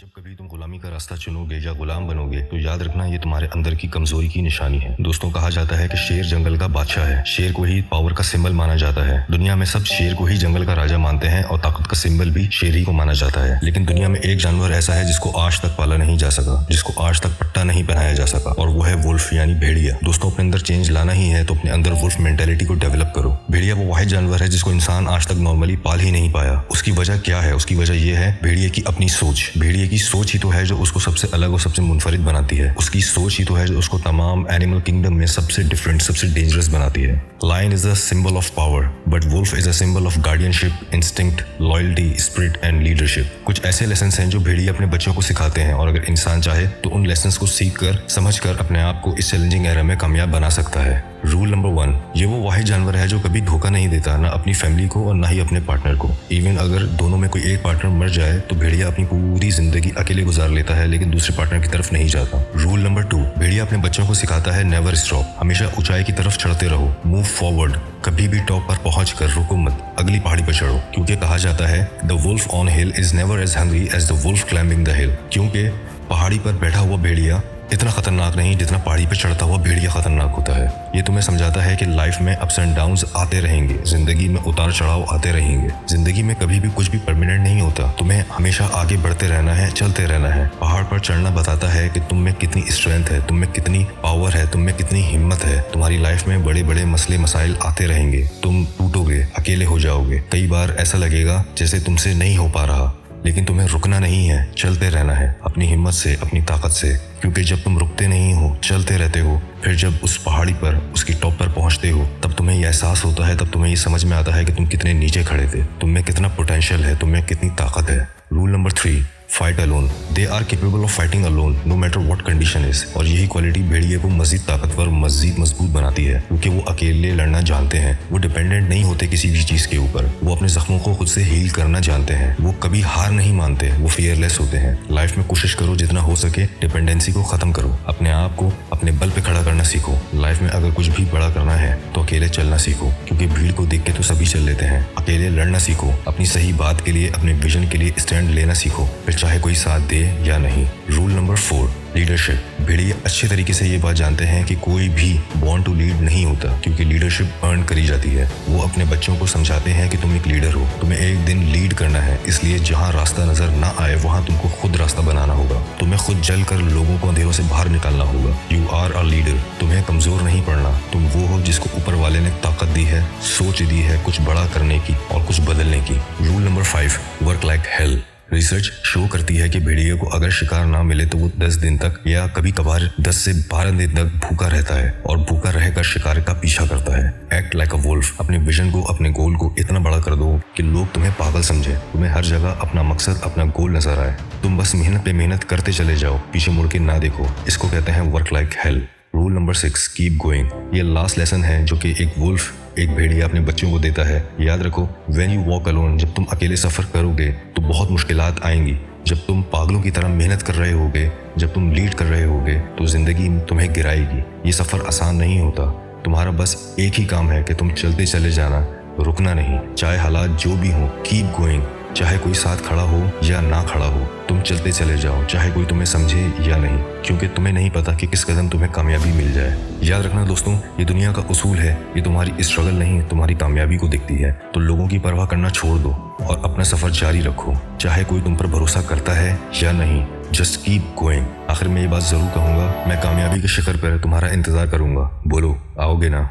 جب کبھی تم غلامی کا راستہ چنو گے یا غلام بنو گے تو یاد رکھنا یہ تمہارے اندر کی کمزوری کی نشانی ہے۔ دوستوں، کہا جاتا ہے کہ شیر جنگل کا بادشاہ ہے۔ شیر کو ہی پاور کا سمبل مانا جاتا ہے۔ دنیا میں سب شیر کو ہی جنگل کا راجا مانتے ہیں اور طاقت کا سمبل بھی شیر ہی کو مانا جاتا ہے۔ لیکن دنیا میں ایک جانور ایسا ہے جس کو آج تک پالا نہیں جا سکا، جس کو آج تک پٹا نہیں پہنایا جا سکا۔ اور وہ ہے ولف یعنی بھیڑیا۔ دوستوں، اپنے اندر چینج لانا ہی ہے تو اپنے اندر ولف مینٹلٹی کو ڈیولپ کرو۔ بھیڑیا وہ واحد جانور ہے جس کو انسان آج تک نارملی پال ہی نہیں پایا۔ اس کی وجہ کیا ہے؟ اس کی وجہ یہ ہے بھیڑیے کی اپنی سوچ۔ بھیڑیا بھیڑیے کی سوچ ہی تو ہے جو اس کو سب سے الگ اور سب سے منفرد بناتی ہے۔ اس کی سوچ ہی تو ہے جو اس کو تمام اینیمل کنگڈم میں سب سے ڈفرینٹ سب سے ڈینجرس بناتی ہے۔ Lion is a symbol of power but wolf is a symbol of guardianship instinct loyalty spirit and leadership کچھ ایسے لیسنس ہیں جو بھیڑی اپنے بچوں کو سکھاتے ہیں اور اگر انسان چاہے تو ان لیسنس کو سیکھ کر، سمجھ کر اپنے آپ کو اس چیلنجنگ ایرا میں کامیاب بنا سکتا ہے۔ رول نمبر ون یہ وہ واحد جانور ہے جو کبھی دھوکہ نہیں دیتا، نہ اپنی فیملی کو اور نہ ہی اپنے پارٹنر کو۔ ایون اگر دونوں میں کوئی ایک پارٹنر مر جائے، تو بھیڑیا اپنی پوری زندگی اکیلے گزار لیتا ہے، لیکن دوسرے پارٹنر کی طرف نہیں جاتا۔ رول نمبر ٹو بھیڑیا اپنے بچوں کو سکھاتا ہے نیور اسٹاپ ہمیشہ اونچائی کی طرف چڑھتے رہو موو فارورڈ کبھی بھی ٹاپ پر پہنچ کر رکو مت، اگلی پہاڑی پر چڑھو۔ کیونکہ کہا جاتا ہے the wolf on hill is never as hungry as the wolf climbing the hill کیونکہ پہاڑی پر بیٹھا ہوا بھیڑیا اتنا خطرناک نہیں جتنا پہاڑی پہ چڑھتا ہوا بھیڑیا خطرناک ہوتا ہے۔ یہ تمہیں سمجھاتا ہے کہ لائف میں اپس اینڈ ڈاؤنز آتے رہیں گے۔ زندگی میں اتار چڑھاؤ آتے رہیں گے۔ زندگی میں کبھی بھی کچھ بھی پرماننٹ نہیں ہوتا۔ تمہیں ہمیشہ آگے بڑھتے رہنا ہے، چلتے رہنا ہے۔ پہاڑ پر چڑھنا بتاتا ہے کہ تم میں کتنی اسٹرینتھ ہے، تم میں کتنی پاور ہے، تم میں کتنی ہمت ہے۔ تمہاری لائف میں بڑے بڑے مسئلے، مسائل آتے رہیں گے۔ تم ٹوٹو گے، اکیلے ہو جاؤ گے۔ کئی بار ایسا لگے گا جیسے تم سے نہیں ہو پا رہا۔ لیکن تمہیں رکنا نہیں ہے، چلتے رہنا ہے۔ اپنی ہمت سے، اپنی طاقت سے۔ کیونکہ جب تم رکتے نہیں ہو، چلتے رہتے ہو، پھر جب اس پہاڑی پر، اس کی ٹاپ پر پہنچتے ہو، تب تمہیں یہ احساس ہوتا ہے، تب تمہیں یہ سمجھ میں آتا ہے کہ تم کتنے نیچے کھڑے تھے۔ تم میں کتنا پوٹینشیل ہے، تم میں کتنی طاقت ہے۔ Rule number three fight alone they are capable of fighting alone no matter what condition is اور یہی کوالٹی بھیڑیے کو مزید طاقتور، مزید مضبوط بناتی ہے۔ کیونکہ وہ اکیلے لڑنا جانتے ہیں۔ وہ ڈپینڈنٹ نہیں ہوتے کسی بھی چیز کے اوپر۔ وہ اپنے زخموں کو خود سے ہیل کرنا جانتے ہیں۔ وہ کبھی ہار نہیں مانتے، وہ فیئر لیس ہوتے ہیں۔ لائف میں کوشش کرو جتنا ہو سکے ڈپینڈنسی کو ختم کرو۔ اپنے آپ کو اپنے بل پہ کھڑا کرنا سیکھو۔ لائف میں اگر کچھ بھی بڑا کرنا ہے، تو اکیلے چلنا سیکھو۔ کیونکہ بھیڑ کو دیکھ کے تو سبھی چل لیتے ہیں۔ اکیلے لڑنا سیکھو۔ اپنی صحیح بات کے لیے، اپنے ویژن کے لیے اسٹینڈ لینا سیکھو۔ پھر چاہے کوئی ساتھ دے یا نہیں۔ رول نمبر فور لیڈرشپ بھیڑیے اچھے طریقے سے یہ بات جانتے ہیں کہ کوئی بھی بورن ٹو لیڈ نہیں ہوتا کیونکہ لیڈرشپ ارن کری جاتی ہے۔ وہ اپنے بچوں کو سمجھاتے ہیں کہ تم ایک لیڈر ہو، تمہیں ایک دن لیڈ کرنا ہے۔ اس لیے جہاں راستہ نظر نہ آئے، وہاں تم کو خود راستہ بنانا ہوگا۔ تمہیں خود جل کر لوگوں کو اندھیروں سے باہر نکالنا ہوگا۔ یو آر اے لیڈر تمہیں کمزور نہیں پڑنا۔ تم وہ ہو جس کو اوپر والے نے طاقت دی ہے، سوچ دی ہے کچھ بڑا کرنے کی اور کچھ بدلنے کی۔ Rule number five work like health research show کرتی ہے کہ بھیڑیے کو اگر شکار نہ ملے تو وہ دس دن تک یا کبھی کبھار دس سے بارہ دن تک بھوکا رہتا ہے اور بھوکا رہ کر شکار کا پیچھا کرتا ہے۔ ایکٹ لائک اے وولف اپنے ویژن کو، اپنے گول کو اتنا بڑا کر دو کہ لوگ تمہیں پاگل سمجھے تمہیں ہر جگہ اپنا مقصد، اپنا گول نظر آئے۔ تم بس محنت پہ محنت کرتے چلے جاؤ، پیچھے مڑ کے نہ دیکھو۔ اس کو کہتے ہیں work like health rule number six keep going یہ لاسٹ لیسن ہے جو کہ ایک وولف ایک بھیڑیا اپنے بچوں کو دیتا ہے۔ یاد رکھو وین یو واک الون جب تم اکیلے سفر کرو گے تو بہت مشکلات آئیں گی۔ جب تم پاگلوں کی طرح محنت کر رہے ہوگے، جب تم لیڈ کر رہے ہوگے، تو زندگی تمہیں گرائے گی۔ یہ سفر آسان نہیں ہوتا۔ تمہارا بس ایک ہی کام ہے کہ تم چلتے چلے جانا، رکنا نہیں۔ چاہے حالات جو بھی ہوں کیپ گوئنگ چاہے کوئی ساتھ کھڑا ہو یا نہ کھڑا ہو، تم چلتے چلے جاؤ۔ چاہے کوئی تمہیں سمجھے یا نہیں۔ کیونکہ تمہیں نہیں پتا کہ کس قدم تمہیں کامیابی مل جائے۔ یاد رکھنا دوستوں، یہ دنیا کا اصول ہے، یہ تمہاری اسٹرگل نہیں، تمہاری کامیابی کو دکھتی ہے۔ تو لوگوں کی پرواہ کرنا چھوڑ دو اور اپنا سفر جاری رکھو۔ چاہے کوئی تم پر بھروسہ کرتا ہے یا نہیں جسٹ کیپ گوئنگ آخر میں یہ بات ضرور کہوں گا، میں کامیابی کے شکر پر تمہارا انتظار کروں گا۔ بولو، آؤ گے نا۔